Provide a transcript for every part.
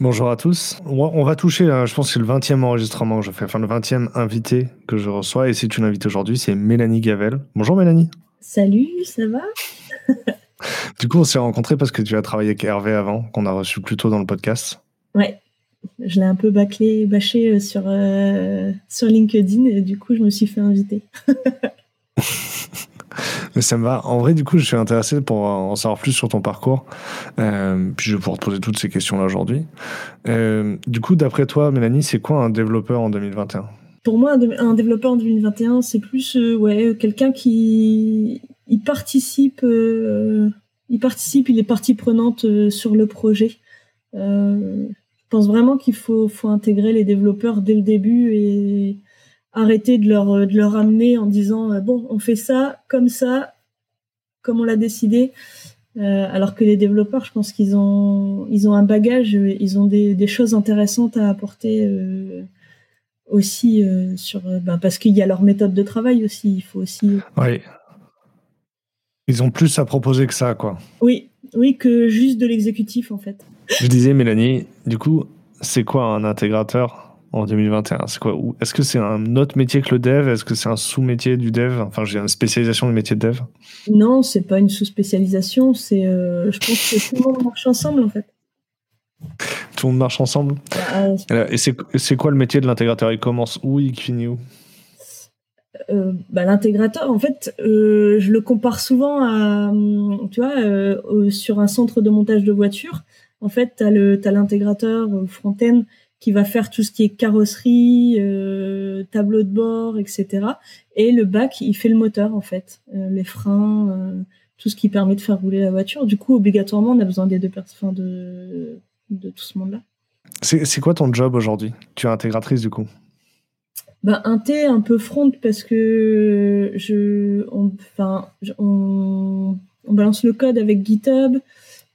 Bonjour à tous. On va toucher, je pense que c'est le 20e enregistrement que je fais, enfin le 20e invité que je reçois. Et c'est une invitée aujourd'hui, c'est Mélanie Gavel. Bonjour Mélanie. Salut, ça va? Du coup, on s'est rencontrés parce que tu as travaillé avec Hervé avant, qu'on a reçu plus tôt dans le podcast. Ouais, je l'ai un peu bâclé, bâché euh, sur, euh, sur LinkedIn et du coup, je me suis fait inviter. ça me va. En vrai, du coup, je suis intéressé pour en savoir plus sur ton parcours. Euh, puis je vais pouvoir te poser toutes ces questions-là aujourd'hui. Euh, du coup, d'après toi, Mélanie, c'est quoi un développeur en 2021 Pour moi, un développeur en 2021, c'est plus euh, ouais, quelqu'un qui il participe, il participe, il est partie prenante sur le projet. je pense vraiment qu'il faut, faut intégrer les développeurs dès le début et arrêter de leur, de leur amener en disant euh, bon, on fait ça comme ça, comme on l'a décidé. Euh, alors que les développeurs, je pense qu'ils ont, ils ont un bagage, ils ont des, des choses intéressantes à apporter euh, aussi euh, sur, ben, parce qu'il y a leur méthode de travail aussi. Il faut aussi. Oui. Ils ont plus à proposer que ça, quoi. Oui, oui, que juste de l'exécutif en fait. Je disais, Mélanie, du coup, c'est quoi un intégrateur? En 2021 C'est quoi Est-ce que c'est un autre métier que le dev? Est-ce que c'est un sous-métier du dev? Enfin, j'ai une spécialisation du métier de dev Non, c'est pas une sous-spécialisation. C'est, euh, je pense que tout le monde marche ensemble en fait. Tout le monde marche ensemble? Et c'est quoi le métier de l'intégrateur? Il commence où? Il finit où? Euh, bah, l'intégrateur, en fait, euh, je le compare souvent à, tu vois, sur un centre de montage de voitures. En fait, tu as l'intégrateur front-end qui va faire tout ce qui est carrosserie, euh, tableau de bord, etc. Et le bac, il fait le moteur en fait, euh, les freins, euh, tout ce qui permet de faire rouler la voiture. Du coup, obligatoirement, on a besoin des deux personnes, de, de tout ce monde-là. C'est quoi ton job aujourd'hui? Tu es intégratrice du coup? Bah, un T un peu front parce que je, enfin, on, on, balance le code avec GitHub.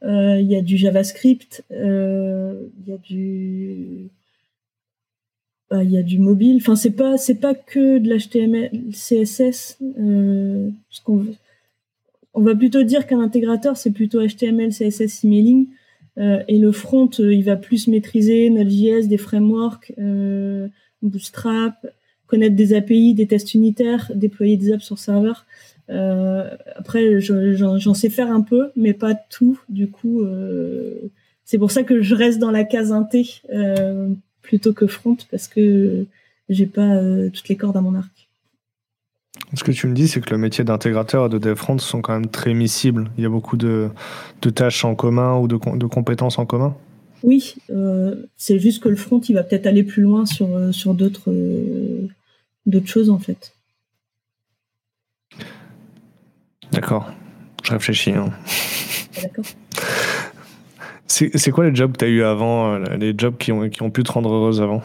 Il y a du JavaScript, il y a du bah, il y a du mobile. Enfin, c'est pas c'est pas que de l'HTML, CSS. Euh, qu'on on va plutôt dire qu'un intégrateur c'est plutôt HTML, CSS, emailing. Euh, et le front, euh, il va plus maîtriser Node.js, des frameworks, euh, Bootstrap, connaître des API, des tests unitaires, déployer des apps sur serveur. Euh, après, j'en sais faire un peu, mais pas tout. Du coup, c'est pour ça que je reste dans la case inté plutôt que front parce que j'ai pas euh, toutes les cordes à mon arc. Ce que tu me dis, c'est que le métier d'intégrateur et de dev front sont quand même très miscibles. Il y a beaucoup de, de tâches en commun ou de, de compétences en commun. Oui, euh, c'est juste que le front, il va peut-être aller plus loin sur, euh, sur d'autres d'autres choses en fait. D'accord. Je réfléchis. Hein. D'accord. C'est quoi les jobs que tu as eu avant, euh, les jobs qui ont, qui ont pu te rendre heureuse avant?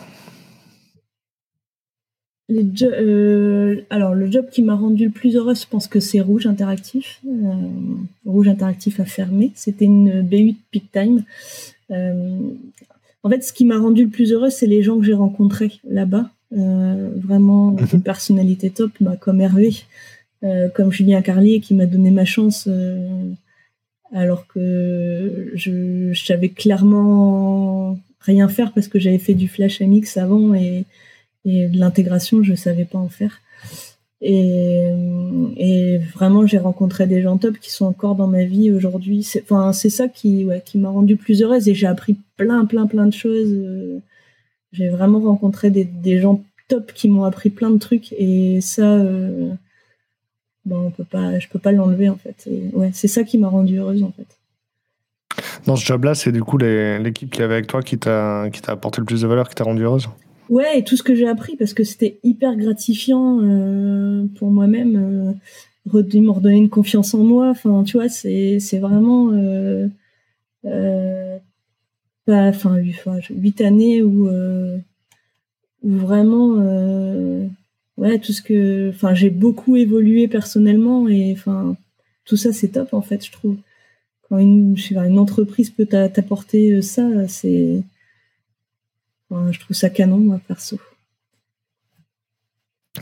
Les euh, alors, le job qui m'a rendu le plus heureuse, je pense que c'est Rouge Interactif. Euh, Rouge Interactif a fermé. C'était une BU de peak time. en fait, ce qui m'a rendu le plus heureuse, c'est les gens que j'ai rencontrés là-bas. vraiment, mhm. des personnalités top, bah, comme Hervé, comme Julien Carlier, qui m'a donné ma chance alors que je, savais clairement rien faire parce que j'avais fait du Flash MX avant et, de l'intégration, je savais pas en faire. Et, vraiment, j'ai rencontré des gens top qui sont encore dans ma vie aujourd'hui. C'est, enfin, c'est ça qui, m'a rendu plus heureuse et j'ai appris plein, plein, plein de choses. J'ai vraiment rencontré des, gens top qui m'ont appris plein de trucs et ça, euh, bon, on peut pas, je peux pas l'enlever en fait. ouais, c'est ça qui m'a rendue heureuse en fait. Dans ce job-là, c'est du coup l'équipe qui est avec toi qui t'a apporté le plus de valeur, qui t'a rendue heureuse Ouais, et tout ce que j'ai appris parce que c'était hyper gratifiant euh, pour moi-même. Euh, me redonner une confiance en moi. Enfin, tu vois, c'est vraiment. Euh, euh, enfin, huit années où, où vraiment ouais, tout ce que, enfin, j'ai beaucoup évolué personnellement et enfin, tout ça c'est top en fait, je trouve. Quand une, je sais pas, une entreprise peut t'apporter euh, ça, c'est, je trouve ça canon moi perso.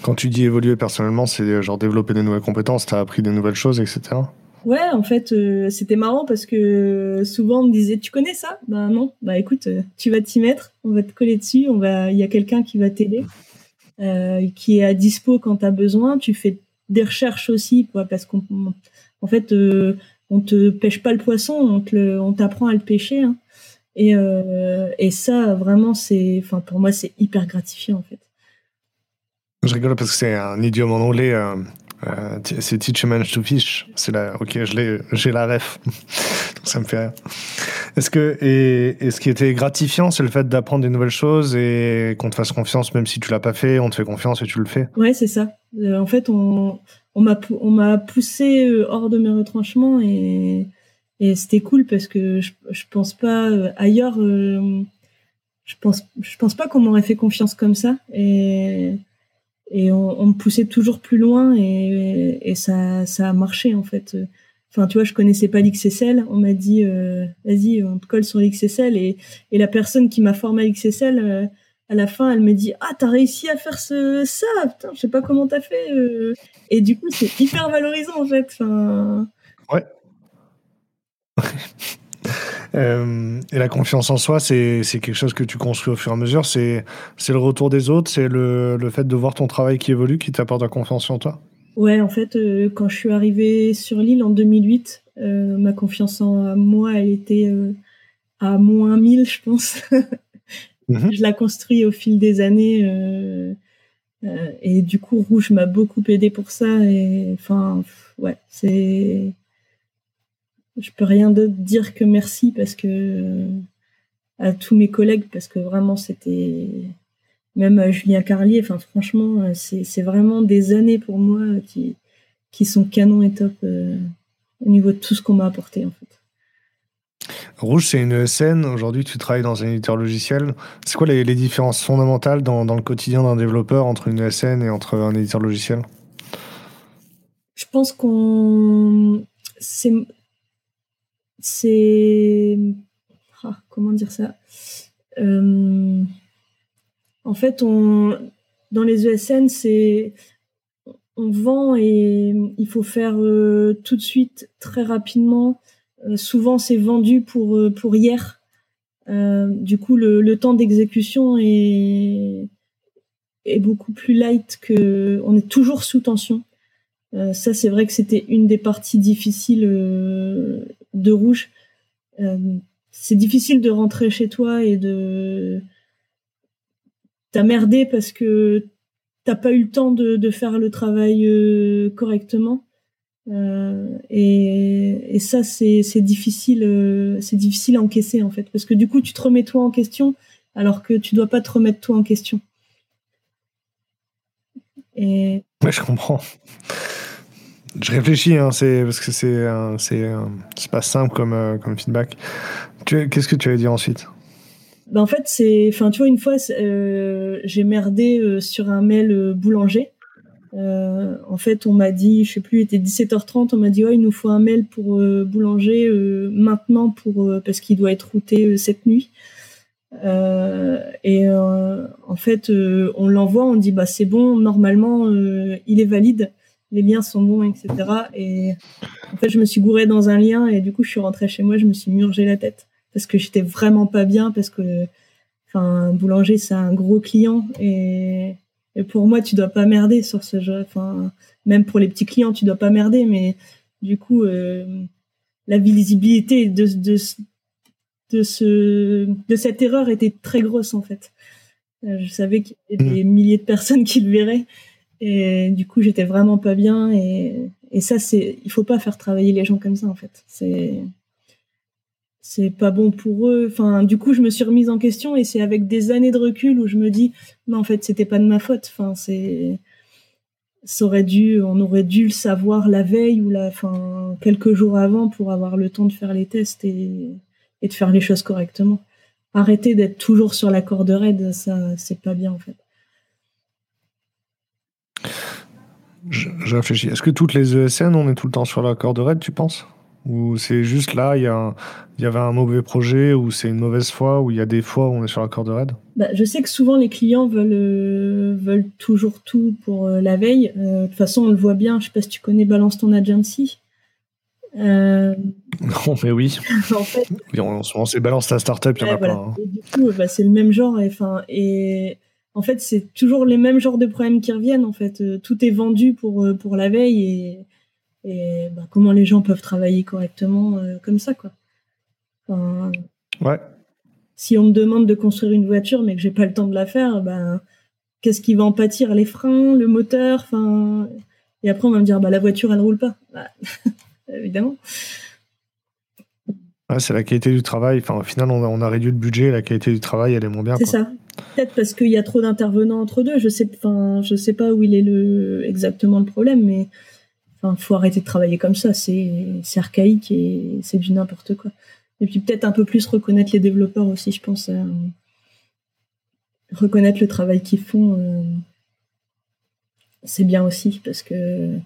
Quand tu dis évoluer personnellement, c'est genre développer des nouvelles compétences, tu as appris des nouvelles choses, etc. Ouais, en fait, euh, c'était marrant parce que souvent on me disait tu connais ça? Bah non. Bah écoute, euh, tu vas t'y mettre, on va te coller dessus, on va, il y a quelqu'un qui va t'aider, euh, qui est à dispo quand tu as besoin. Tu fais des recherches aussi, parce qu'en en fait, on te pêche pas le poisson, on t'apprend à le pêcher. Hein. Et, et ça, vraiment, c'est, enfin pour moi, c'est hyper gratifiant en fait. Je rigole parce que c'est un idiome en anglais. Euh, c'est Teach a Man to Fish. C'est la, ok, j'ai la ref. Ça me fait rire. Est-ce que, et, ce qui était gratifiant, c'est le fait d'apprendre des nouvelles choses et qu'on te fasse confiance, même si tu l'as pas fait, on te fait confiance et tu le fais. Ouais, c'est ça. Euh, en fait, on, on m'a, on m'a poussé euh, hors de mes retranchements et, et c'était cool parce que je, je pense pas ailleurs, je pense, je pense pas qu'on m'aurait fait confiance comme ça et, et on, me poussait toujours plus loin et, et, ça, ça a marché en fait. Enfin, tu vois, je connaissais pas l'XSL. On m'a dit, euh, vas-y, on te colle sur l'XSL. Et, et la personne qui m'a formé à l'XSL, euh, à la fin, elle me dit, ah, t'as réussi à faire ce, ça. Putain, je sais pas comment t'as fait. Euh. Et du coup, c'est hyper valorisant en fait. Enfin. Ouais. Euh, et la confiance en soi, c'est quelque chose que tu construis au fur et à mesure. C'est le retour des autres, c'est le, le, fait de voir ton travail qui évolue qui t'apporte la confiance en toi. Ouais, en fait, euh, quand je suis arrivée sur l'île en 2008, euh, ma confiance en moi, elle était à moins 1000, je pense. Mhm. Je la construis au fil des années. et du coup, Rouge m'a beaucoup aidé pour ça. Et enfin, ouais, c'est je peux rien d'autre dire que merci parce que euh, à tous mes collègues parce que vraiment c'était même à Julien Carlier enfin franchement euh, c'est vraiment des années pour moi qui qui sont canon et top euh, au niveau de tout ce qu'on m'a apporté en fait. Rouge, c'est une scène. Aujourd'hui, tu travailles dans un éditeur logiciel. C'est quoi les, les, différences fondamentales dans, dans le quotidien d'un développeur entre une SN et entre un éditeur logiciel? Je pense qu'on. C'est c'est ah, comment dire ça? Euh, en fait dans les ESN c'est on vend et il faut faire euh, tout de suite très rapidement. Euh, souvent c'est vendu pour pour hier. Du coup le, le temps d'exécution est est beaucoup plus light que on est toujours sous tension. Ça c'est vrai que c'était une des parties difficiles de rouge. Euh, c'est difficile de rentrer chez toi et de t'as merdé parce que t'as pas eu le temps de, faire le travail euh, correctement. Euh, et, ça, c'est difficile, c'est difficile à encaisser en fait, parce que du coup, tu te remets toi en question, alors que tu dois pas te remettre toi en question. Et... je comprends. Je réfléchis, hein, c'est parce que c'est c'est pas simple comme euh, comme feedback. Qu'est-ce que tu avais dit ensuite? Ben en fait, c'est, enfin, tu vois, une fois, euh, j'ai merdé euh, sur un mail boulanger. en fait, on m'a dit, je sais plus, il était 17h30, on m'a dit, oh, il nous faut un mail pour boulanger maintenant pour parce qu'il doit être routé cette nuit. et en fait, on l'envoie, on dit, bah c'est bon, normalement, il est valide les liens sont bons, etc. Et en fait, je me suis gourée dans un lien et du coup, je suis rentrée chez moi, je me suis murgé la tête parce que j'étais vraiment pas bien parce que, enfin, boulanger, c'est un gros client et, et, pour moi, tu dois pas merder sur ce jeu. Enfin, même pour les petits clients, tu dois pas merder, mais du coup, euh, la visibilité de, de, de, ce, de cette erreur était très grosse en fait. Euh, je savais qu'il y avait des mmh. milliers de personnes qui le verraient et du coup, j'étais vraiment pas bien. Et, et ça, c'est, il faut pas faire travailler les gens comme ça, en fait. C'est, c'est pas bon pour eux. Enfin, du coup, je me suis remise en question et c'est avec des années de recul où je me dis, non, en fait, c'était pas de ma faute. Enfin, c'est, ça dû, on aurait dû le savoir la veille ou la, enfin, quelques jours avant pour avoir le temps de faire les tests et, de faire les choses correctement. Arrêter d'être toujours sur la corde raide, ça, c'est pas bien, en fait. Je, réfléchis. Est-ce que toutes les ESN, on est tout le temps sur la corde raide, tu penses? Ou c'est juste là, il y, y avait un mauvais projet, ou c'est une mauvaise fois, ou il y a des fois où on est sur la corde raide bah, Je sais que souvent les clients veulent, euh, veulent toujours tout pour euh, la veille. Euh, de toute façon, on le voit bien, je sais pas si tu connais Balance ton Agency. Non, mais oui. en fait, c'est balance ta startup, il n'y en a pas. Hein. Et du coup, bah, c'est le même genre. Et, et en fait, c'est toujours les mêmes genres de problèmes qui reviennent. En fait, tout est vendu pour, pour la veille et, et bah, comment les gens peuvent travailler correctement comme ça, quoi. ouais. Si on me demande de construire une voiture, mais que j'ai pas le temps de la faire, ben qu'est-ce qui va en pâtir? Les freins, le moteur, enfin. Et après, on va me dire, bah, la voiture, elle roule pas. Bah, évidemment. c'est la qualité du travail. Enfin, au final, on a, réduit le budget, la qualité du travail, elle est moins bien. C'est ça. Peut-être parce qu'il y a trop d'intervenants entre deux. Je sais, enfin, je sais pas où il est le, exactement le problème, mais enfin, faut arrêter de travailler comme ça. C'est, archaïque et c'est du n'importe quoi. Et puis peut-être un peu plus reconnaître les développeurs aussi, je pense. Euh, reconnaître le travail qu'ils font, euh, c'est bien aussi parce que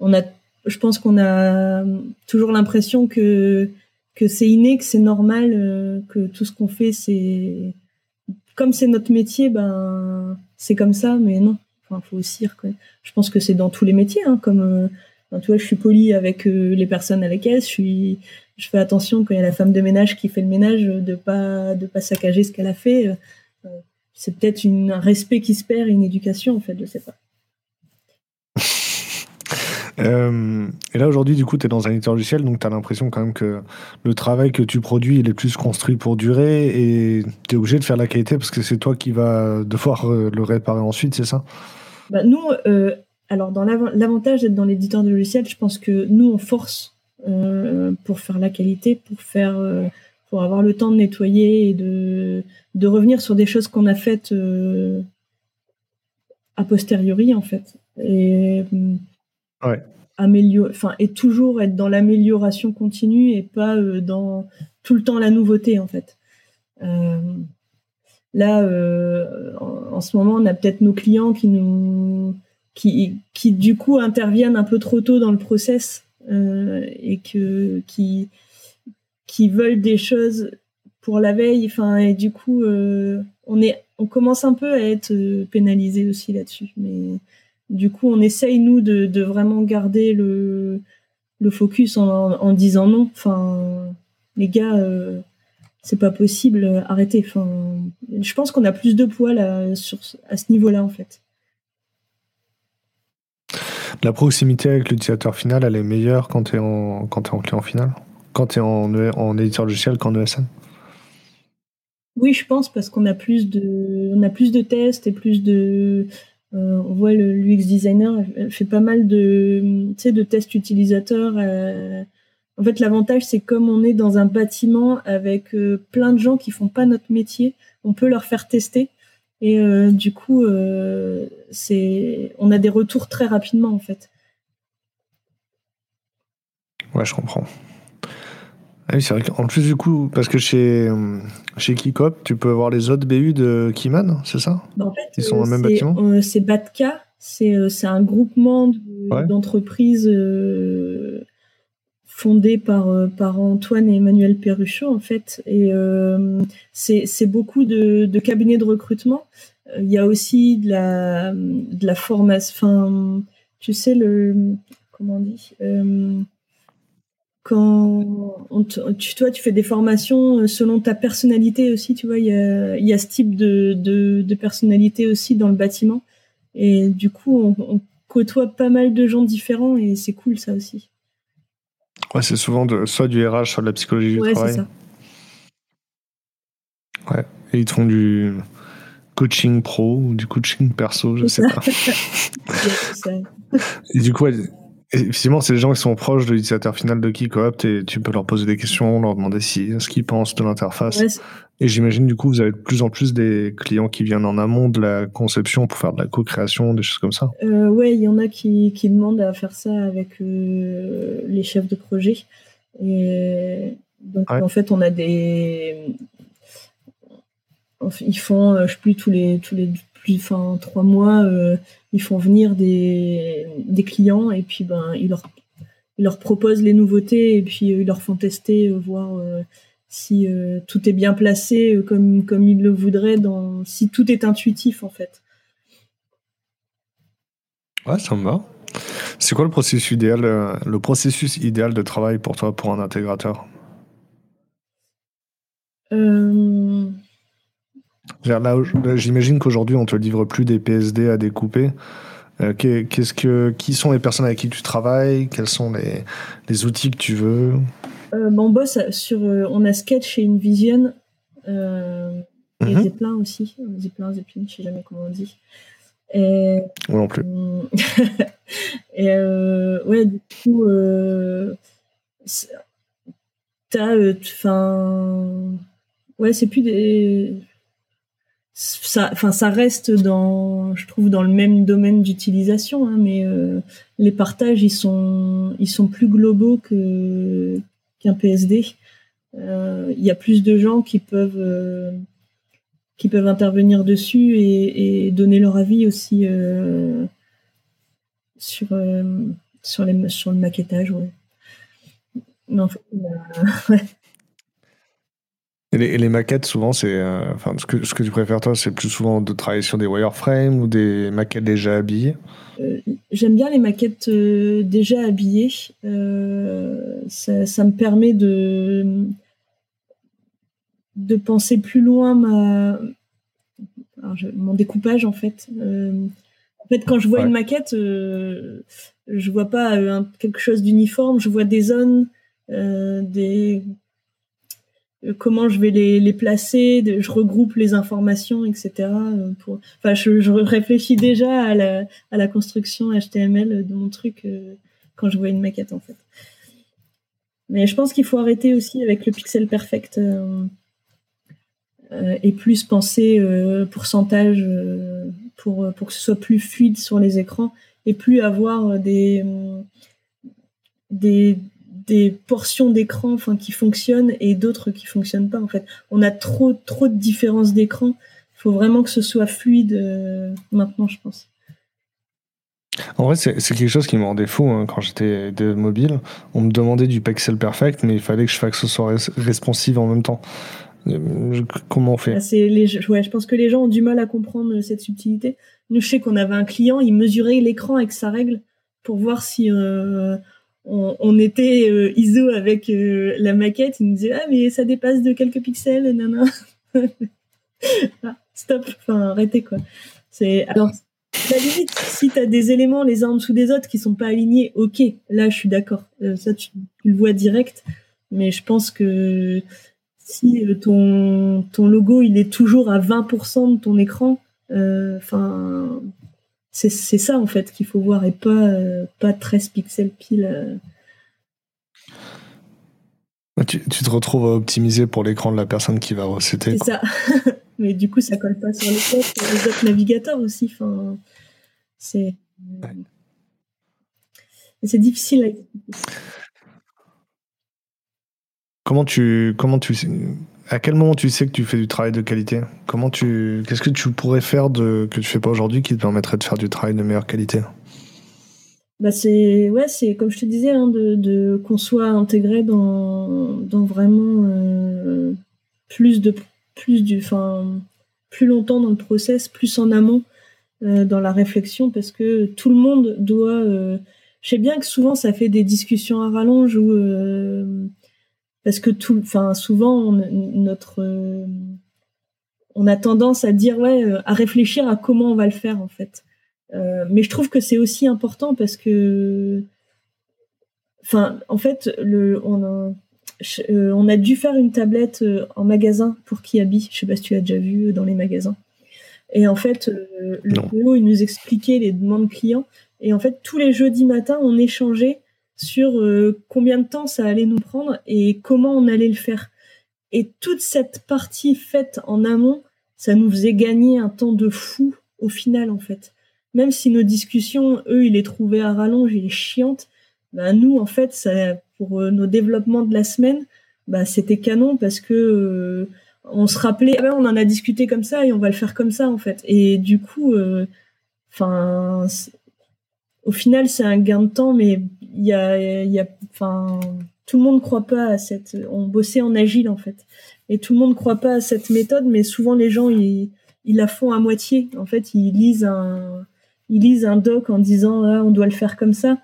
on a je pense qu'on a toujours l'impression que que c'est inné, que c'est normal, euh, que tout ce qu'on fait, c'est comme c'est notre métier, ben c'est comme ça, mais non. Faut aussi. Je pense que c'est dans tous les métiers, hein, comme euh, tu vois, je suis polie avec euh, les personnes avec elles, je suis, je fais attention quand il y a la femme de ménage qui fait le ménage de pas de pas saccager ce qu'elle a fait. c'est peut-être un respect qui se perd, une éducation en fait, je sais pas. Euh, et là, aujourd'hui, du coup, tu es dans un éditeur logiciel, donc tu as l'impression quand même que le travail que tu produis, il est plus construit pour durer et tu es obligé de faire la qualité parce que c'est toi qui vas devoir euh, le réparer ensuite, c'est ça? Bah, Nous, euh, alors, dans l'avantage d'être dans l'éditeur de logiciel, je pense que nous, on force pour faire la qualité, pour faire. pour avoir le temps de nettoyer et de, de revenir sur des choses qu'on a faites a posteriori, en fait. Et améliorer, enfin, et toujours être dans l'amélioration continue et pas euh, dans tout le temps la nouveauté en fait. Euh, là, euh, en, ce moment, on a peut-être nos clients qui nous, qui, qui du coup interviennent un peu trop tôt dans le process et que qui qui veulent des choses pour la veille. Enfin, et du coup, on est, on commence un peu à être pénalisé aussi là-dessus, mais du coup, on essaye, nous, de, vraiment garder le, focus en, disant non. Enfin, les gars, euh, c'est pas possible, arrêtez. Enfin, je pense qu'on a plus de poids là, sur, à ce niveau-là, en fait. La proximité avec l'utilisateur final, elle est meilleure quand tu es, en, quand es en client final? Quand tu es en, en éditeur logiciel qu'en ESN Oui, je pense, parce qu'on a plus de, on a plus de tests et plus de, euh, on voit le l'UX designer fait pas mal de, tests utilisateurs. Euh. en fait, l'avantage, c'est comme on est dans un bâtiment avec euh, plein de gens qui font pas notre métier, on peut leur faire tester. Et du coup, on a des retours très rapidement, en fait. Ouais, je comprends. Ah oui, c'est vrai qu'en plus, du coup, parce que chez, chez Kikop, tu peux avoir les autres BU de Kiman, c'est ça? Bah, en fait, Ils sont dans le même bâtiment? euh, C'est Batka, euh, c'est un groupement d'entreprises euh, fondé par, par Antoine et Emmanuel Perruchot, en fait. Et c'est beaucoup de, de, cabinets de recrutement. Il y a aussi de la, de la formation, enfin, tu sais, le. Comment on dit quand tu, toi, tu fais des formations euh, selon ta personnalité aussi, tu vois, il y a, ce type de, de, personnalité aussi dans le bâtiment. Et du coup, on, côtoie pas mal de gens différents et c'est cool ça aussi. Ouais, c'est souvent de, soit du RH, soit de la psychologie du ouais, travail. Ça. Ouais, et ils te font du coaching pro ou du coaching perso, je sais pas. et du coup, effectivement, c'est les gens qui sont proches de l'utilisateur final de KeyCoop et tu peux leur poser des questions, leur demander si, ce qu'ils pensent de l'interface. et j'imagine, du coup, vous avez de plus en plus des clients qui viennent en amont de la conception pour faire de la co-création, des choses comme ça. Euh, ouais, il y en a qui, qui, demandent à faire ça avec euh, les chefs de projet. Et donc, en fait, on a des. Ils font, euh, je sais plus, tous les, tous les plus, enfin, trois mois, euh, ils font venir des, des clients et puis ben ils leur ils leur proposent les nouveautés et puis euh, ils leur font tester, euh, voir euh, si tout est bien placé comme comme ils le voudraient, dans si tout est intuitif en fait. Ouais, ça me va. C'est quoi le processus idéal, le processus idéal de travail pour toi, pour un intégrateur? J'imagine qu'aujourd'hui, on te livre plus des PSD à découper. Euh, qu'est-ce que, qui sont les personnes avec qui tu travailles? Quels sont les, les outils que tu veux? Euh, On bosse sur. Euh, on a Sketch et InVision. Euh, Et mhm. Zeppelin aussi. Zeppelin, Zeppelin, je sais jamais comment on dit. Et, Moi non plus. et ouais, du coup, t'as. Enfin. ouais, c'est plus des ça, enfin, ça reste dans, je trouve, dans le même domaine d'utilisation, hein, mais euh, les partages, ils sont, ils sont plus globaux que qu'un PSD. Euh, il y a plus de gens qui peuvent, euh, qui peuvent intervenir dessus et, et, donner leur avis aussi sur, sur, les, sur le maquettage. Ouais. Mais en fait, Et les, maquettes, souvent, c'est. Euh, enfin, ce, que, ce que tu préfères, toi, c'est plus souvent de travailler sur des wireframes ou des maquettes déjà habillées? Euh, J'aime bien les maquettes euh, déjà habillées. Ça, ça, me permet de, de penser plus loin ma, mon découpage, en fait. en fait, quand je vois une maquette, je vois pas quelque chose d'uniforme, je vois des zones, des euh, comment je vais les, les placer, je regroupe les informations, etc. Euh, enfin, je, réfléchis déjà à la, à la construction HTML de mon truc euh, quand je vois une maquette en fait. Mais je pense qu'il faut arrêter aussi avec le pixel perfect euh, et plus penser pourcentage pour, pour que ce soit plus fluide sur les écrans et plus avoir des, des, des portions d'écran enfin qui fonctionnent et d'autres qui fonctionnent pas en fait. On a trop trop de différences d'écran. Il faut vraiment que ce soit fluide euh, maintenant, je pense. En vrai, c'est quelque chose qui me rendait fou hein, quand j'étais de mobile. On me demandait du pixel perfect, mais il fallait que je fasse que ce soit responsive en même temps. Euh, comment on fait? Ah, les, ouais, Je pense que les gens ont du mal à comprendre cette subtilité. Nous, je sais qu'on avait un client, il mesurait l'écran avec sa règle pour voir si euh, on, était euh, ISO avec euh, la maquette, il nous disait ah mais ça dépasse de quelques pixels, non ah, stop, enfin arrêtez quoi. C'est alors la limite si t'as des éléments les uns en dessous des autres qui sont pas alignés, ok, là je suis d'accord, euh, ça tu, le vois direct, mais je pense que si ton ton logo il est toujours à 20% de ton écran, enfin c'est ça en fait qu'il faut voir et pas, euh, pas 13 pixels pile. Euh. Tu, te retrouves à optimiser pour l'écran de la personne qui va recéter. C'est ça. Mais du coup, ça colle pas sur les autres, navigateurs aussi. Enfin, c'est c'est difficile. Comment tu comment tu à quel moment tu sais que tu fais du travail de qualité? Comment tu, qu'est-ce que tu pourrais faire de, que tu fais pas aujourd'hui qui te permettrait de faire du travail de meilleure qualité? Bah c'est ouais c'est comme je te disais hein, de, de qu'on soit intégré dans, dans vraiment euh, plus de plus du enfin plus longtemps dans le process plus en amont euh, dans la réflexion parce que tout le monde doit euh, je sais bien que souvent ça fait des discussions à rallonge où parce que tout, enfin souvent notre, euh, on a tendance à dire ouais, euh, à réfléchir à comment on va le faire en fait. Euh, mais je trouve que c'est aussi important parce que, enfin, en fait, le, on a, on a dû faire une tablette en magasin pour Kiabi. Je sais pas si tu as déjà vu dans les magasins. Et en fait, le PO, il nous expliquait les demandes clients. Et en fait, tous les jeudis matins, on échangeait sur euh, combien de temps ça allait nous prendre et comment on allait le faire. Et toute cette partie faite en amont, ça nous faisait gagner un temps de fou au final en fait. Même si nos discussions, eux, ils les trouvaient à rallonge, ils les chiantes, bah nous en fait, ça, pour euh, nos développements de la semaine, bah c'était canon parce que euh, on se rappelait, ah on en a discuté comme ça et on va le faire comme ça en fait. Et du coup, enfin, au final, c'est un gain de temps, mais il y a, y a, enfin, tout le monde croit pas à cette. On bossait en agile en fait, et tout le monde croit pas à cette méthode, mais souvent les gens ils, ils la font à moitié. En fait, ils lisent un, ils lisent un doc en disant ah, on doit le faire comme ça,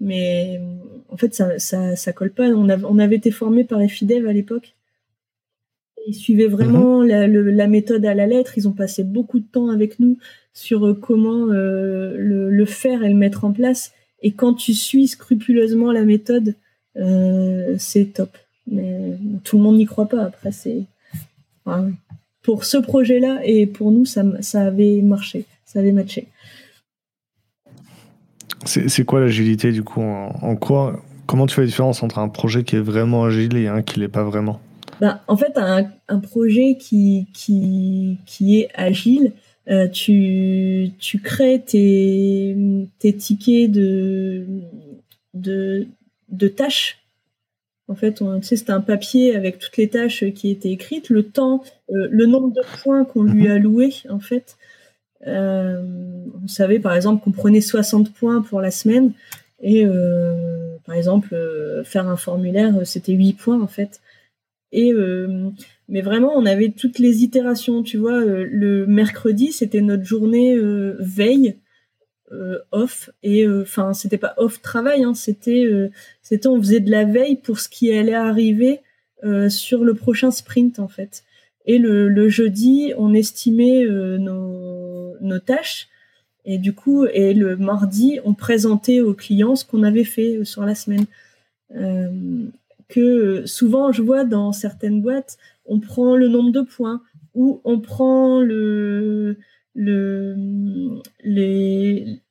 mais en fait ça ça, ça colle pas. On, on avait été formé par Efidev à l'époque. Ils suivaient vraiment mhm. la, méthode à la lettre. Ils ont passé beaucoup de temps avec nous sur euh, comment euh, le, faire et le mettre en place. Et quand tu suis scrupuleusement la méthode, euh, c'est top. Mais tout le monde n'y croit pas. Après, c'est pour ce projet-là et pour nous, ça, ça avait marché, ça avait matché. C'est quoi l'agilité du coup en, quoi? Comment tu fais la différence entre un projet qui est vraiment agile et un qui l'est pas vraiment? Ben, En fait, un, un projet qui, qui, qui est agile, euh, tu, tu crées tes, tes tickets de, de, de tâches. En fait, on, tu sais, c'était un papier avec toutes les tâches qui étaient écrites, le temps, euh, le nombre de points qu'on lui a loué, en fait. Euh, on savait par exemple qu'on prenait 60 points pour la semaine et euh, par exemple faire un formulaire c'était 8 points en fait. Et mais vraiment on avait toutes les itérations, tu vois, le mercredi c'était notre journée veille off et enfin c'était pas off travail hein, c'était c'était on faisait de la veille pour ce qui allait arriver sur le prochain sprint en fait. Et le, jeudi, on estimait nos, nos tâches. Et du coup, et le mardi, on présentait aux clients ce qu'on avait fait euh, sur la semaine. Euh, que souvent, je vois dans certaines boîtes, on prend le nombre de points ou on prend le,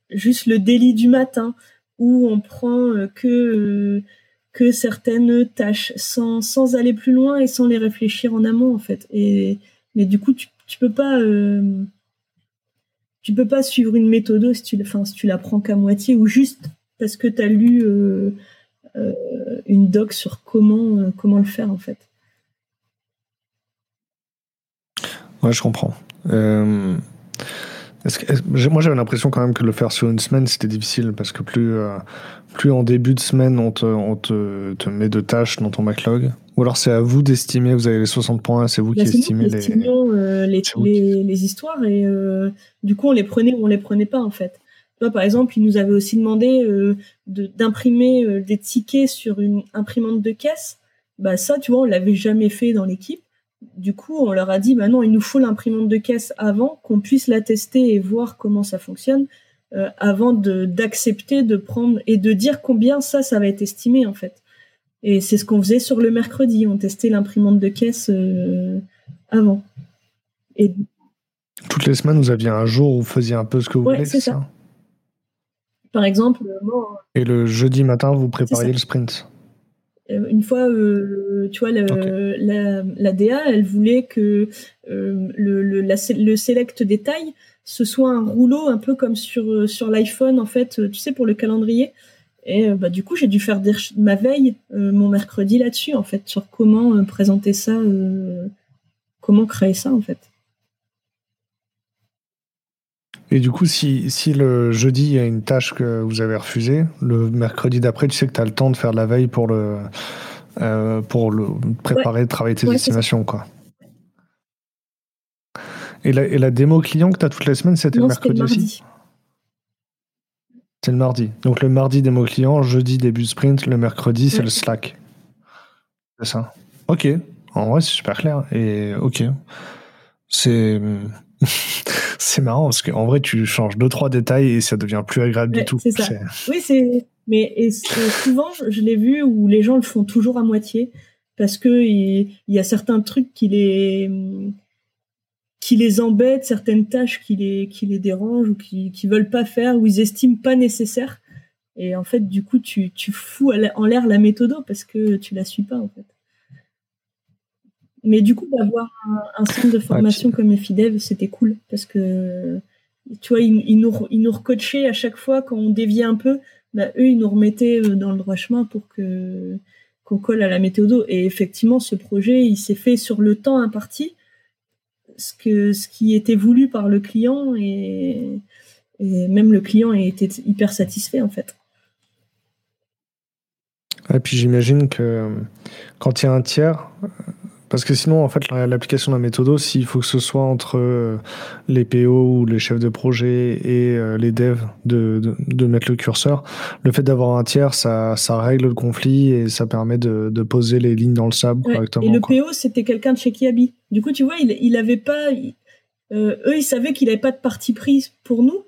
juste le délit du matin ou on prend euh, que, que certaines tâches sans, aller plus loin et sans les réfléchir en amont, en fait. Et, mais du coup, tu, tu peux pas tu peux pas suivre une méthode si tu, enfin, si tu la prends qu'à moitié ou juste parce que tu as lu euh, euh, une doc sur comment, euh, comment le faire en fait. Ouais, je comprends. moi, j'avais l'impression quand même que le faire sur une semaine, c'était difficile parce que plus, plus en début de semaine, on, te, on te, te, met de tâches dans ton backlog, ou alors c'est à vous d'estimer, vous avez les 60 points, c'est vous qui estimez les... Euh, les, les, histoires et euh, du coup on les prenait ou on les prenait pas en fait. Par exemple, ils nous avaient aussi demandé euh, d'imprimer des tickets sur une imprimante de caisse. Bah ça, tu vois, on l'avait jamais fait dans l'équipe. Du coup, on leur a dit, bah non, il nous faut l'imprimante de caisse avant qu'on puisse la tester et voir comment ça fonctionne, avant d'accepter de, de prendre et de dire combien ça, ça va être estimé en fait. Et c'est ce qu'on faisait sur le mercredi. On testait l'imprimante de caisse euh, avant. Et... Toutes les semaines, vous aviez un jour où vous faisiez un peu ce que vous voulez, c'est ça, Par exemple, moi, Et le jeudi matin, vous prépariez le sprint euh, une fois, euh, tu vois, la, la, DA, elle voulait que le, le, le select détail, ce soit un rouleau un peu comme sur, sur l'iPhone, en fait, tu sais, pour le calendrier. Et euh, bah, du coup, j'ai dû faire ma veille euh, mon mercredi là-dessus, en fait, sur comment euh, présenter ça, comment créer ça, en fait. Et du coup, si, si, le jeudi, il y a une tâche que vous avez refusée, le mercredi d'après, tu sais que tu as le temps de faire la veille pour le, pour le préparer, travailler tes estimations. Quoi. Et la, et la, démo client que tu as toutes les semaines, c'était le mercredi aussi c'est le mardi. Donc le mardi, démo client, jeudi, début sprint, le mercredi, c'est le Slack. C'est ça. Ok. En vrai, c'est super clair. Et ok. C'est. c'est marrant parce qu'en vrai, tu changes deux, trois détails et ça devient plus agréable du tout. C'est ça. Oui, c'est. Mais et souvent, je l'ai vu où les gens le font toujours à moitié parce que il y a certains trucs qui les qui les embêtent, certaines tâches qui les, qui les dérangent ou qui, qui veulent pas faire ou ils estiment pas nécessaire. Et en fait, du coup, tu, tu fous en l'air la méthode parce que tu la suis pas, en fait. Mais du coup, d'avoir un, centre de formation comme EFIDEV, c'était cool parce que, tu vois, ils, nous, ils nous recoachaient à chaque fois quand on déviait un peu. Bah, eux, ils nous remettaient euh, dans le droit chemin pour que qu'on colle à la méthode. Et effectivement, ce projet, il s'est fait sur le temps imparti ce, que, ce qui était voulu par le client et, même le client était hyper satisfait en fait. Et puis j'imagine que quand il y a un tiers, Parce que sinon, en fait, l'application d'un méthodo, s'il faut que ce soit entre euh, les PO ou les chefs de projet et euh, les devs de, de, mettre le curseur, le fait d'avoir un tiers, ça, ça règle le conflit et ça permet de, de poser les lignes dans le sable correctement. Et le PO, c'était quelqu'un de chez Kiabi. Du coup, tu vois, il, il avait pas. Euh, eux, ils savaient qu'il n'avait pas de parti prise pour nous.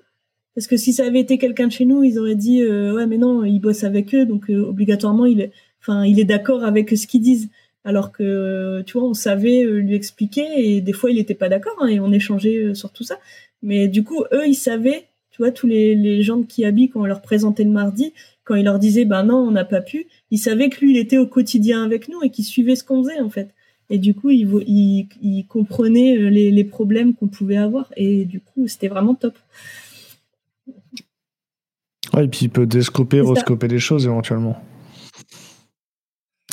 Parce que si ça avait été quelqu'un de chez nous, ils auraient dit ouais mais non, il bosse avec eux, donc obligatoirement il est, enfin il est d'accord avec ce qu'ils disent alors que tu vois on savait euh, lui expliquer et des fois il n'était pas d'accord hein, et on échangeait euh, sur tout ça. Mais du coup eux ils savaient tu vois tous les, les gens qui habitent quand on leur présentait le mardi quand il leur disait ben non on n'a pas pu ils savaient que lui il était au quotidien avec nous et qu'il suivait ce qu'on faisait en fait. Et du coup il, il, il comprenait euh, les, les problèmes qu'on pouvait avoir. Et du coup c'était vraiment top. Ouais et puis il peut descoper rescoper des choses éventuellement.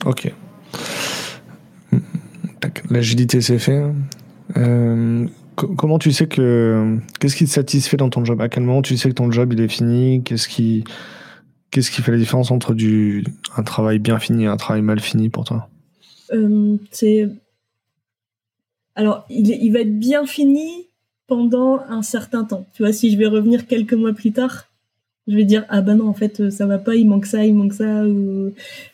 Ok L'agilité, c'est fait. Euh, comment tu sais que. Qu'est-ce qui te satisfait dans ton job? À quel moment tu sais que ton job il est fini? Qu'est-ce qui. Qu'est-ce qui fait la différence entre du, un travail bien fini et un travail mal fini pour toi? Euh, C'est. Alors, il, il, va être bien fini pendant un certain temps. Tu vois, si je vais revenir quelques mois plus tard, je vais dire ah ben non en fait ça va pas il manque ça il manque ça ou...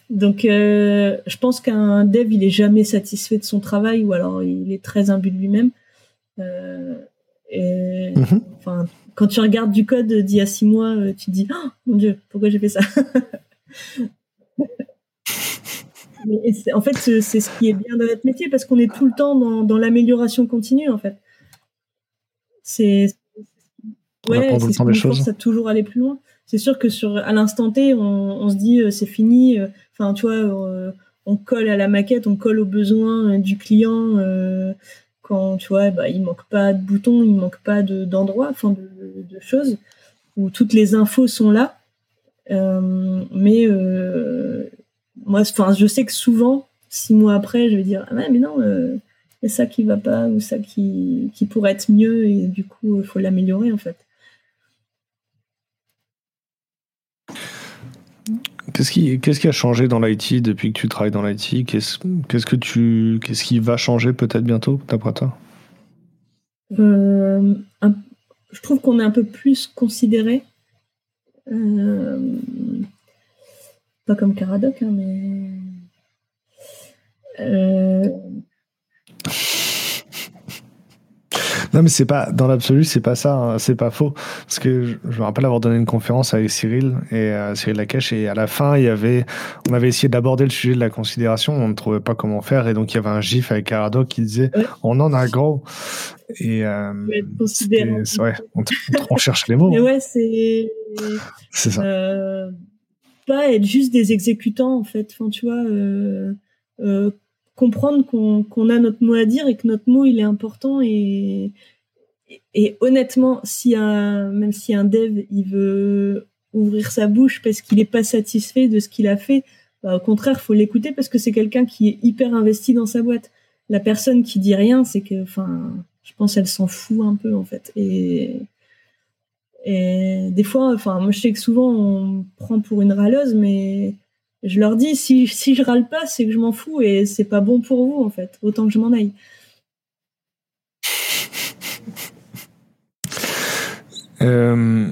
donc euh, je pense qu'un dev il est jamais satisfait de son travail ou alors il est très imbu de lui-même. Euh, et mhm. enfin quand tu regardes du code d'il y a six mois euh, tu te dis oh, mon dieu pourquoi j'ai fait ça? En fait c'est ce qui est bien dans notre métier parce qu'on est tout le temps dans, dans l'amélioration continue en fait. C'est ouais, c'est ce qui force à toujours aller plus loin. C'est sûr que sur à l'instant T, on, on se dit euh, c'est fini. Euh, enfin, tu vois, euh, on colle à la maquette, on colle aux besoins du client. quand tu vois, bah, il manque pas de boutons, il manque pas d'endroits, enfin de, de, choses où toutes les infos sont là. mais moi, enfin, je sais que souvent, six mois après, je vais dire ah ouais, mais non c'est ça qui va pas ou ça qui, qui pourrait être mieux et du coup il faut l'améliorer en fait. Qu'est-ce qui, qu'est-ce qui a changé dans l'IT depuis que tu travailles dans l'IT qu'est-ce, qu'est-ce que tu, qu'est-ce qui va changer peut-être bientôt, d'après toi? Euh, Je trouve qu'on est un peu plus considéré. Euh, pas comme Caradoc, hein, mais. Euh, Non, mais c'est pas dans l'absolu, c'est pas ça, hein, c'est pas faux. Parce que je, me rappelle avoir donné une conférence avec Cyril et euh, Cyril Lacache, et à la fin, il y avait, on avait essayé d'aborder le sujet de la considération, on ne trouvait pas comment faire, et donc il y avait un gif avec Caradoc qui disait, on en a gros. Et euh, ouais, on, cherche les mots. Mais ouais, c'est. C'est ça. Euh, pas être juste des exécutants en fait. Enfin, tu vois. Euh, comprendre qu'on a notre mot à dire et que notre mot il est important et, et honnêtement si un, même si un dev il veut ouvrir sa bouche parce qu'il n'est pas satisfait de ce qu'il a fait bah, au contraire faut l'écouter parce que c'est quelqu'un qui est hyper investi dans sa boîte. La personne qui dit rien c'est que enfin je pense elle s'en fout un peu en fait. Et et des fois enfin moi je sais que souvent on prend pour une râleuse mais je leur dis si, si je râle pas, c'est que je m'en fous et c'est pas bon pour vous en fait. Autant que je m'en aille. Euh,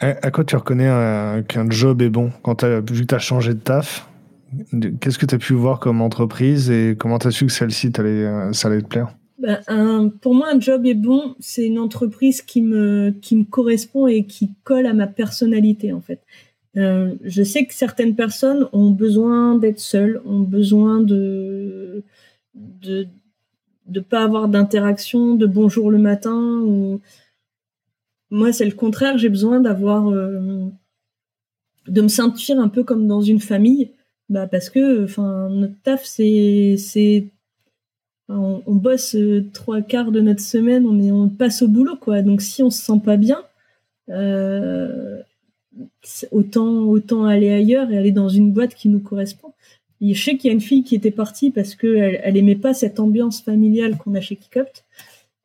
à, quoi tu reconnais qu'un job est bon quand as, vu que tu as changé de taf? Qu'est-ce que tu as pu voir comme entreprise et comment tu as su que celle-ci, euh, ça allait te plaire? Ben, Pour moi, un job est bon, c'est une entreprise qui me, qui me correspond et qui colle à ma personnalité en fait. Euh, je sais que certaines personnes ont besoin d'être seules, ont besoin de de de pas avoir d'interaction, de bonjour le matin. Moi, c'est le contraire. J'ai besoin d'avoir euh, de me sentir un peu comme dans une famille, bah parce que enfin notre taf c'est c'est on, bosse euh, trois quarts de notre semaine, on est on passe au boulot quoi. Donc si on se sent pas bien, autant, autant aller ailleurs et aller dans une boîte qui nous correspond. je sais qu'il y a une fille qui était partie parce qu'elle elle aimait pas cette ambiance familiale qu'on a chez Kikopt.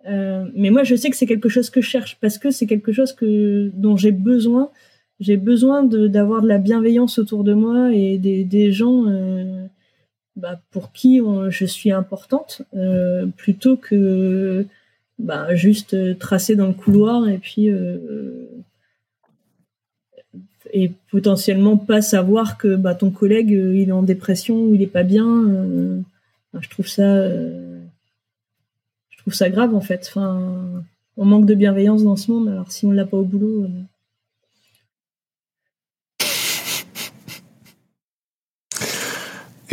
Euh, mais moi, je sais que c'est quelque chose que je cherche parce que c'est quelque chose que dont j'ai besoin. J'ai besoin d'avoir de, la bienveillance autour de moi et des, des gens euh, bah, pour qui je suis importante, plutôt que bah, juste tracer dans le couloir et puis et potentiellement pas savoir que bah, ton collègue il est en dépression ou il est pas bien. je trouve ça je trouve ça grave en fait. Enfin, on manque de bienveillance dans ce monde. Alors si on l'a pas au boulot. Euh.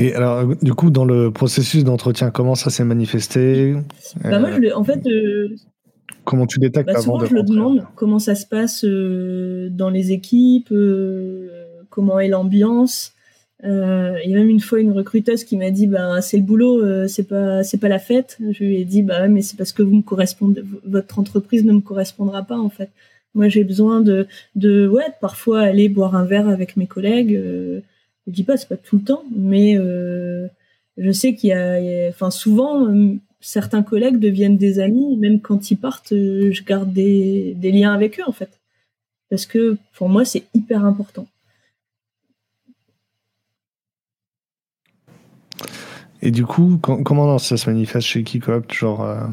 Et alors, du coup, dans le processus d'entretien, comment ça s'est manifesté? Bah moi, en fait, euh, comment tu détectes bah, avant souvent, je le demande comment ça se passe euh, dans les équipes, comment est l'ambiance. Euh, il y a même une fois une recruteuse qui m'a dit bah c'est le boulot, euh, c'est pas c'est pas la fête. Je lui ai dit bah mais c'est parce que vous me correspondez, votre entreprise ne me correspondra pas en fait. Moi j'ai besoin de de ouais parfois aller boire un verre avec mes collègues. Euh, je dis pas c'est pas tout le temps, mais euh, je sais qu'il y a enfin souvent certains collègues deviennent des amis même quand ils partent. je garde des liens avec eux en fait parce que pour moi c'est hyper important. Et du coup, comment ça se manifeste chez Kikoop Genre, euh,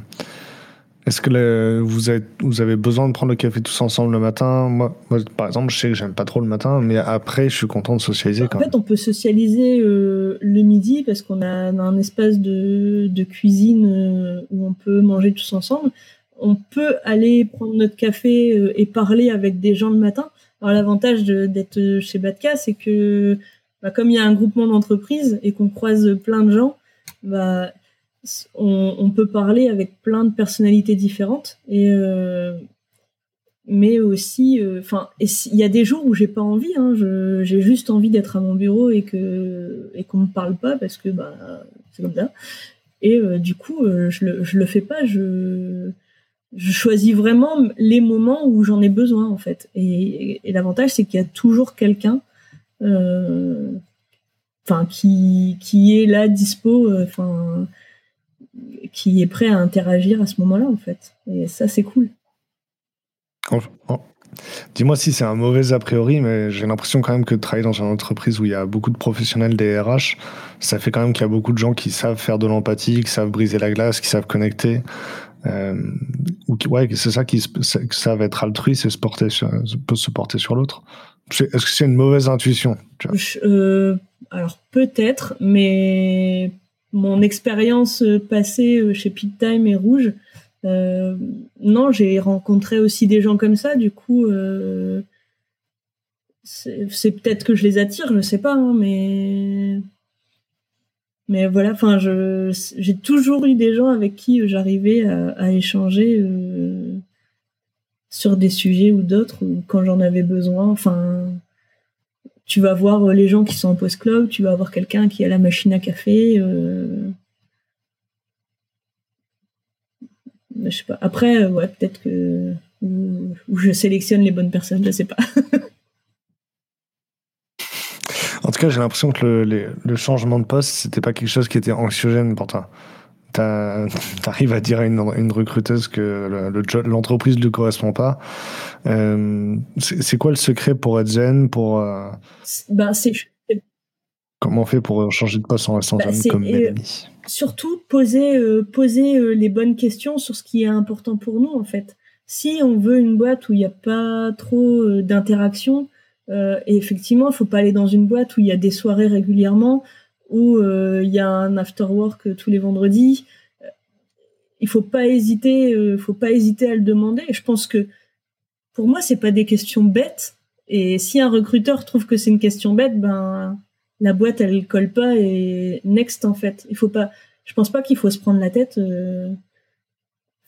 est-ce que vous, avez, vous avez besoin de prendre le café tous ensemble le matin? Moi, par exemple, je sais que j'aime pas trop le matin, mais après, je suis content de socialiser quand En fait, on peut socialiser euh, le midi parce qu'on a, un espace de, de cuisine euh, où on peut manger tous ensemble. On peut aller prendre notre café et parler avec des gens le matin. Alors, l'avantage d'être chez Batka, c'est que bah, comme il y a un groupement d'entreprises et qu'on croise plein de gens, bah, on, peut parler avec plein de personnalités différentes. Et, euh, mais aussi, euh, enfin, il y a des jours où j'ai pas envie. Hein, j'ai juste envie d'être à mon bureau et que et qu'on me parle pas parce que bah c'est comme ça. Et euh, du coup, je le je le fais pas. Je je choisis vraiment les moments où j'en ai besoin en fait. Et, et l'avantage c'est qu'il y a toujours quelqu'un enfin qui qui est là dispo, enfin qui est prêt à interagir à ce moment-là en fait. Et ça c'est cool. Dis-moi si c'est un mauvais a priori, mais j'ai l'impression quand même que de travailler dans une entreprise où il y a beaucoup de professionnels des RH, ça fait quand même qu'il y a beaucoup de gens qui savent faire de l'empathie, qui savent briser la glace, qui savent connecter. Euh, ou qui, ouais, c'est ça qui savent être altruiste et se porter sur, peut se porter sur l'autre. Est-ce que c'est une mauvaise intuition euh, Alors peut-être, mais mon expérience passée euh, chez Pit Time et Rouge, euh, non, j'ai rencontré aussi des gens comme ça. Du coup, c'est peut-être que je les attire, je ne sais pas, hein, mais mais voilà. Enfin, j'ai toujours eu des gens avec qui j'arrivais à, échanger sur des sujets ou d'autres quand j'en avais besoin. Enfin, tu vas voir euh, les gens qui sont en post-club, tu vas voir quelqu'un qui a la machine à café. Euh... Je sais pas. Après, euh, ouais, peut-être que ou, je sélectionne les bonnes personnes, je sais pas. en tout cas, j'ai l'impression que le, le, changement de poste, c'était pas quelque chose qui était anxiogène pour toi t'arrives à dire à une, recruteuse que l'entreprise ne lui correspond pas. Euh, c'est quoi le secret pour être zen pour, euh, ben, Comment on fait pour changer de poste en restant bah, comme Mélanie? Surtout poser, euh, poser les bonnes questions sur ce qui est important pour nous en fait. Si on veut une boîte où il n'y a pas trop d'interaction, et effectivement, il faut pas aller dans une boîte où il y a des soirées régulièrement, où euh, il y a un after work euh, tous les vendredis. Il faut pas hésiter, euh, faut pas hésiter à le demander. je pense que pour moi, c'est pas des questions bêtes. Et si un recruteur trouve que c'est une question bête, ben la boîte elle colle pas et next en fait. Il faut pas. Je pense pas qu'il faut se prendre la tête. Euh,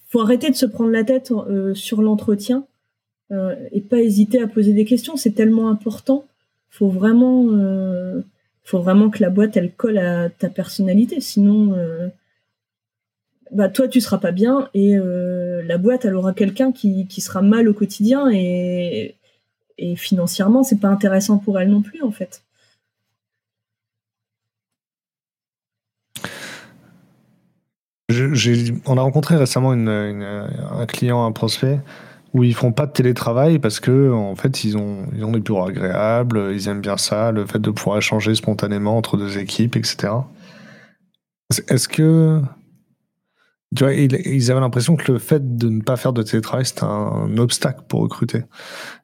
faut arrêter de se prendre la tête sur l'entretien et pas hésiter à poser des questions. C'est tellement important. Faut vraiment faut vraiment que la boîte elle colle à ta personnalité. Sinon euh, bah toi tu seras pas bien et euh, la boîte elle aura quelqu'un qui, sera mal au quotidien et, et financièrement c'est pas intéressant pour elle non plus en fait. On a rencontré récemment un client, un prospect, où ils font pas de télétravail parce que en fait ils ont ils ont des bureaux agréables, ils aiment bien ça, le fait de pouvoir échanger spontanément entre deux équipes, etc. Est-ce que tu vois, ils avaient l'impression que le fait de ne pas faire de télétravail, c'était un obstacle pour recruter.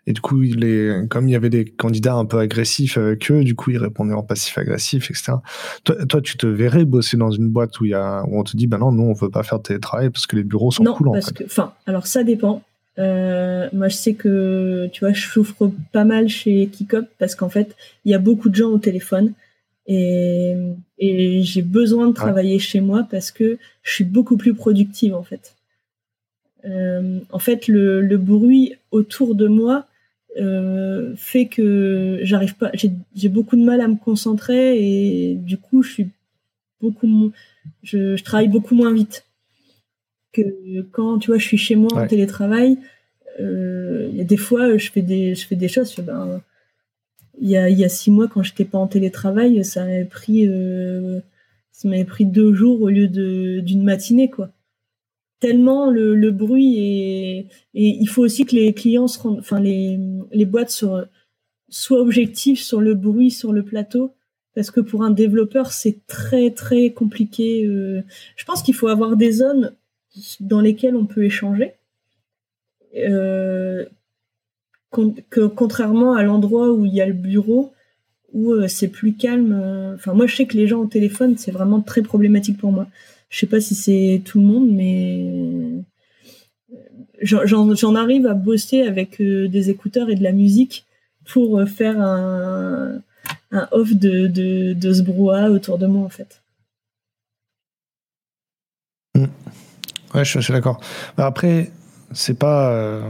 Et du coup, les, comme il y avait des candidats un peu agressifs avec eux, du coup, ils répondaient en passif-agressif, etc. Toi, toi, tu te verrais bosser dans une boîte où, y a, où on te dit, bah non, nous, on veut pas faire de télétravail parce que les bureaux sont non, cool, parce Que, enfin, alors ça dépend. Euh, moi, je sais que, tu vois, je souffre pas mal chez Kikop parce qu'en fait, il y a beaucoup de gens au téléphone et, et j'ai besoin de travailler chez moi parce que je suis beaucoup plus productive en fait. Euh, en fait, le, le, bruit autour de moi euh, fait que j'arrive pas, j'ai beaucoup de mal à me concentrer et du coup, je suis beaucoup, je, je, travaille beaucoup moins vite que quand tu vois, je suis chez moi en télétravail. Euh, il y a des fois, je fais des, je fais des choses. ben, il y a, il y a six mois, quand j'étais pas en télétravail, ça m'avait pris, euh, ça m'avait pris deux jours au lieu de, d'une matinée, quoi. Tellement le, le bruit et, et il faut aussi que les clients se rendent, enfin les, les boîtes soient, soient objectifs sur le bruit sur le plateau parce que pour un développeur c'est très très compliqué. Euh. Je pense qu'il faut avoir des zones dans lesquelles on peut échanger. Euh, que contrairement à l'endroit où il y a le bureau, où euh, c'est plus calme. Euh, enfin, moi, je sais que les gens au téléphone, c'est vraiment très problématique pour moi. Je sais pas si c'est tout le monde, mais j'en arrive à bosser avec des écouteurs et de la musique pour faire un, un off de, de, de, ce brouhaha autour de moi, en fait. Ouais, je, suis d'accord. Après, c'est pas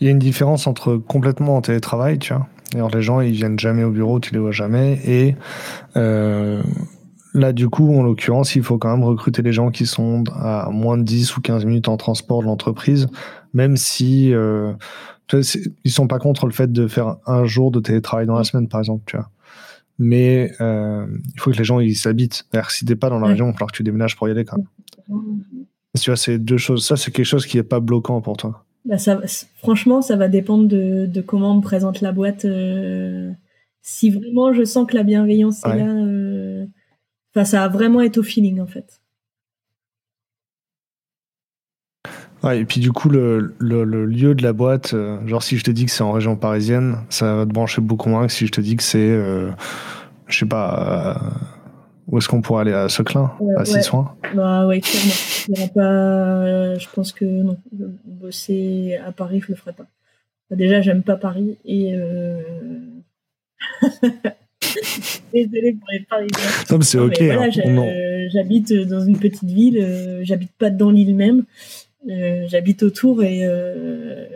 il y a une différence entre complètement en télétravail, tu vois. Alors les gens, ils viennent jamais au bureau, tu les vois jamais. Et euh, là, du coup, en l'occurrence, il faut quand même recruter les gens qui sont à moins de 10 ou 15 minutes en transport de l'entreprise, même si euh, ils sont pas contre le fait de faire un jour de télétravail dans la semaine, par exemple, tu vois. Mais euh, il faut que les gens ils s'habitent. Si t'es pas dans la région, il va falloir que tu déménages pour y aller quand même. Tu vois, c'est deux choses. Ça, c'est quelque chose qui est pas bloquant pour toi. Bah ça, franchement, ça va dépendre de, de, comment on me présente la boîte. Euh, si vraiment je sens que la bienveillance est là, euh, ça va vraiment être au feeling en fait. Ouais, et puis du coup, le, le, lieu de la boîte, euh, genre si je te dis que c'est en région parisienne, ça va te brancher beaucoup moins que si je te dis que c'est, je sais pas, où est-ce qu'on pourrait aller? À Seclin, à Six-Soins Bah ouais, clairement. pas, je pense que non, bosser à Paris, je le ferais pas. déjà, j'aime pas Paris et. Euh... Désolée pour les Parisiens. Non, mais c'est ok. Voilà, hein. j'habite dans une petite ville, euh, j'habite pas dans l'île même, euh, j'habite autour et. Euh,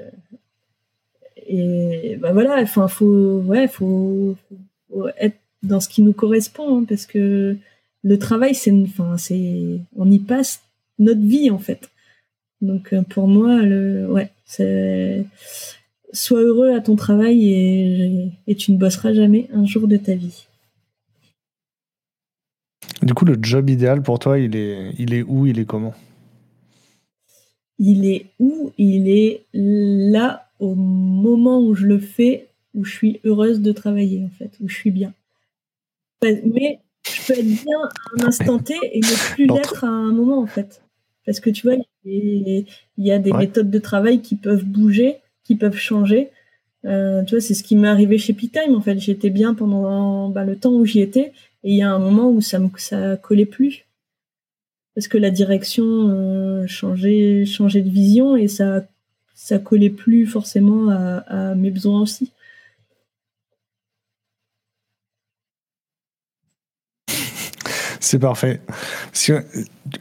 et bah voilà, enfin, faut, ouais, faut, faut être dans ce qui nous correspond, hein, parce que le travail, c'est, enfin, c'est, on y passe notre vie en fait. Donc euh, pour moi, le, ouais, c'est, sois heureux à ton travail et, et tu ne bosseras jamais un jour de ta vie. Du coup, le job idéal pour toi, il est, il est où, il est comment? Il est où? Il est là au moment où je le fais, où je suis heureuse de travailler en fait, où je suis bien. Mais je peux être bien à un instant T et ne plus l'être à un moment, en fait. Parce que tu vois, il y a des méthodes de travail qui peuvent bouger, qui peuvent changer. Euh, tu vois, c'est ce qui m'est arrivé chez P-Time, en fait. J'étais bien pendant bah, le temps où j'y étais, et il y a un moment où ça me ça collait plus. Parce que la direction euh, changeait, changeait de vision et ça ça collait plus forcément à, à mes besoins aussi. C'est parfait.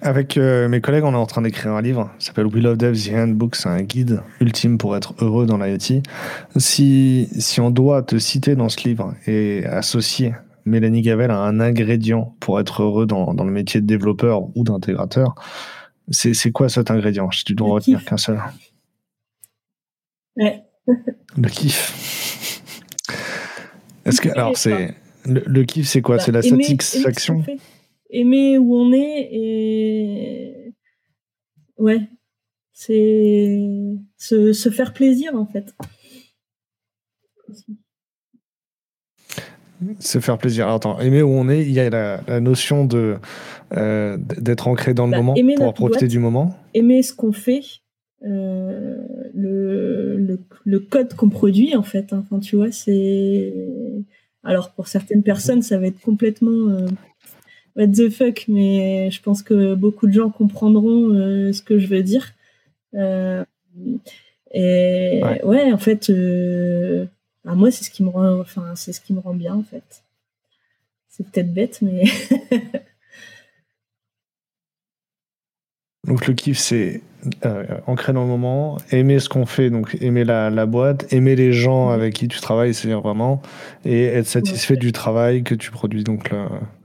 avec euh, mes collègues, on est en train d'écrire un livre. Ça s'appelle We Love Dev, The Handbook. C'est un guide ultime pour être heureux dans l'IoT. Si, si on doit te citer dans ce livre et associer Mélanie Gavel à un ingrédient pour être heureux dans, dans le métier de développeur ou d'intégrateur, c'est, c'est quoi cet ingrédient? Si tu dois retenir qu'un seul. Ouais. le kiff. Est-ce que, alors, c'est. Le, kiff, c'est quoi? Bah, C'est la satisfaction? aimer où on est et ouais, c'est se, se, faire plaisir en fait. se faire plaisir. Alors, attends, aimer où on est, il y a la, notion de euh, d'être ancré dans le bah, moment, pour profiter du moment. Aimer ce qu'on fait, euh, le, le, le, code qu'on produit en fait. Hein. Enfin, tu vois, c'est alors pour certaines personnes, ça va être complètement euh, what the fuck, mais je pense que beaucoup de gens comprendront euh, ce que je veux dire. Euh, et ouais. en fait, bah, moi c'est ce qui me rend, enfin c'est ce qui me rend bien en fait. C'est peut-être bête, mais Donc le kiff, c'est euh, ancrer dans le moment, aimer ce qu'on fait, donc aimer la, boîte, aimer les gens avec qui tu travailles, c'est-à-dire vraiment, et être satisfait du travail que tu produis. Donc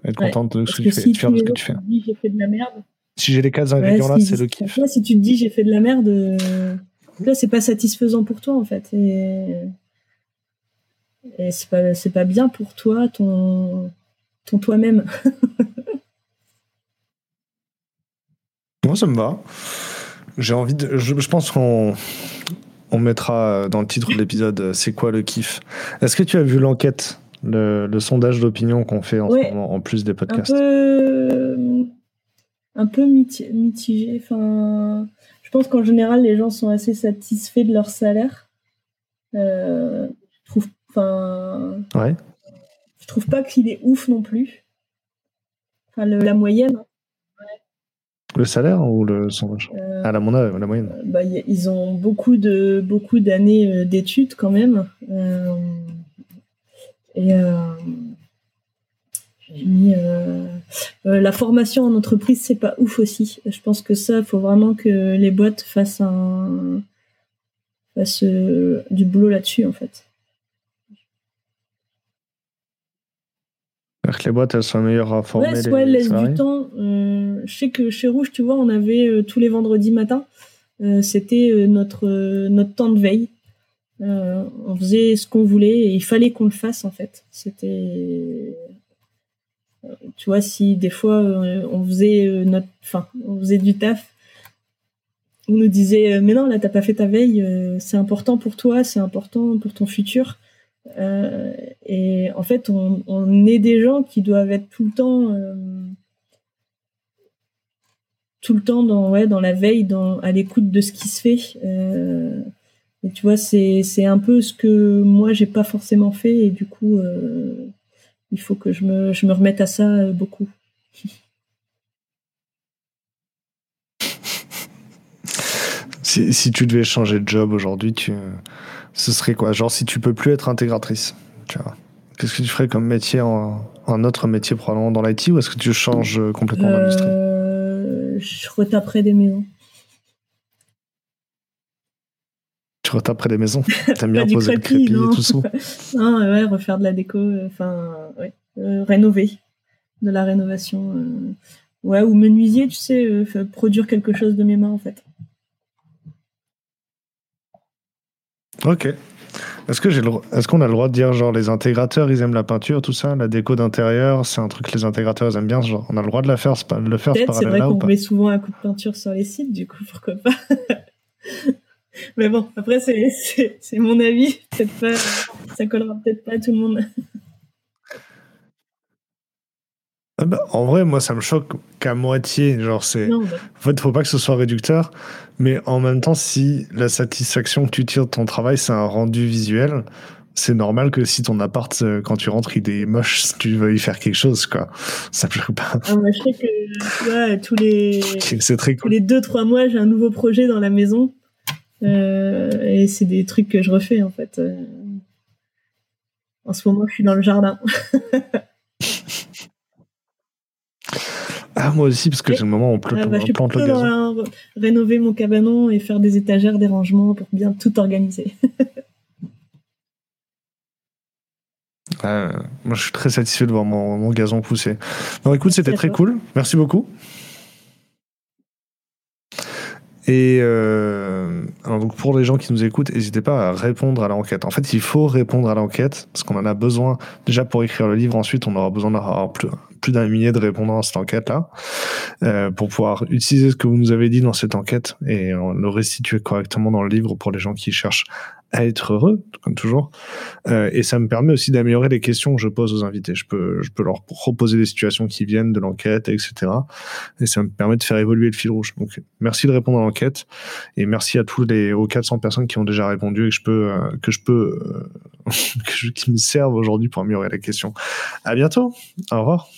être contente de ce que, tu fais, faire de ce que tu fais. J'ai fait de la merde. Si j'ai les quatre ingrédients là, c'est le kiff. si tu te dis j'ai fait de la merde, là c'est pas satisfaisant pour toi en fait. Et, et c'est pas, pas bien pour toi, ton, ton toi-même. Moi, ça me va. J'ai envie de. Je, pense qu'on on mettra dans le titre de l'épisode euh, C'est quoi le kiff? Est-ce que tu as vu l'enquête, le, sondage d'opinion qu'on fait en ce moment, en plus des podcasts? Un peu, un peu mitigé. Enfin, je pense qu'en général, les gens sont assez satisfaits de leur salaire. Euh, je trouve. Enfin. Ouais. Je trouve pas qu'il est ouf non plus. Enfin, la moyenne. Le salaire ou le sondage euh, Ah, la, la moyenne. Bah, ils ont beaucoup de beaucoup d'années euh, d'études quand même. Euh, et mis la formation en entreprise, c'est pas ouf aussi. Je pense que ça, il faut vraiment que les boîtes fassent un fassent du boulot là-dessus en fait. que les boîtes elles sont meilleures à former. Ouais, soit elles laissent du temps. Euh, je sais que chez Rouge, tu vois, on avait euh, tous les vendredis matins, euh, c'était notre, notre temps de veille. on faisait ce qu'on voulait et il fallait qu'on le fasse en fait. C'était. Tu vois, si des fois on faisait notre. Enfin, on faisait du taf on nous disait mais non là t'as pas fait ta veille c'est important pour toi c'est important pour ton futur euh, et en fait, on, est des gens qui doivent être tout le temps, euh, tout le temps dans, ouais, dans la veille, dans, à l'écoute de ce qui se fait. Euh, et tu vois, c'est, c'est un peu ce que moi, j'ai pas forcément fait. Et du coup, il faut que je me, je me remette à ça beaucoup. Si, si, tu devais changer de job aujourd'hui, tu, ce serait quoi? Genre, si tu peux plus être intégratrice, tu vois, qu'est-ce que tu ferais comme métier, en, un autre métier probablement dans l'IT, ou est-ce que tu changes complètement d'industrie? euh, Je retaperais des maisons. Tu retaperais des maisons T'aimes bien poser le crépi et tout ça Non, ouais, refaire de la déco, euh, enfin, ouais, euh, rénover, de la rénovation. ouais, ou menuisier, tu sais, produire quelque chose de mes mains, en fait. Ok. Est-ce que j'ai est-ce qu'on a le droit de dire genre les intégrateurs ils aiment la peinture tout ça la déco d'intérieur c'est un truc que les intégrateurs ils aiment bien genre on a le droit de la faire pas, le faire c'est vrai qu'on met souvent un coup de peinture sur les sites du coup pourquoi pas? Mais bon après c'est, c'est, mon avis peut-être pas ça collera peut-être pas à tout le monde ah bah, en vrai, moi, ça me choque qu'à moitié. Genre, c'est. Bah. En fait, faut pas que ce soit réducteur. Mais en même temps, si la satisfaction que tu tires de ton travail, c'est un rendu visuel, c'est normal que si ton appart, euh, quand tu rentres, il est moche, tu veux y faire quelque chose, quoi. Ça choque pas. Ah, moi, je sais que, tous les. C'est très cool. Tous les deux, trois mois, j'ai un nouveau projet dans la maison. Euh, et c'est des trucs que je refais, en fait. Euh. En ce moment, je suis dans le jardin. Ah, moi aussi, parce que c'est le moment où on, plante, ah, bah, on plante le gazon. rénover mon cabanon et faire des étagères, des rangements pour bien tout organiser. moi, je suis très satisfait de voir mon, mon gazon pousser. Bon, écoute, c'était très cool. Merci beaucoup. Et euh, alors donc pour les gens qui nous écoutent, n'hésitez pas à répondre à l'enquête. En fait, il faut répondre à l'enquête parce qu'on en a besoin déjà pour écrire le livre. Ensuite, on aura besoin d'avoir plus, plus d'un millier de répondants à cette enquête-là euh, pour pouvoir utiliser ce que vous nous avez dit dans cette enquête et le restituer correctement dans le livre pour les gens qui cherchent à être heureux, comme toujours. Euh, et ça me permet aussi d'améliorer les questions que je pose aux invités. Je peux, je peux leur proposer des situations qui viennent de l'enquête, etc. Et ça me permet de faire évoluer le fil rouge. Donc, merci de répondre à l'enquête. Et merci à tous les, aux 400 personnes qui ont déjà répondu et que je peux, euh, que je peux, euh, que je, qui me servent aujourd'hui pour améliorer la question. À bientôt. Au revoir.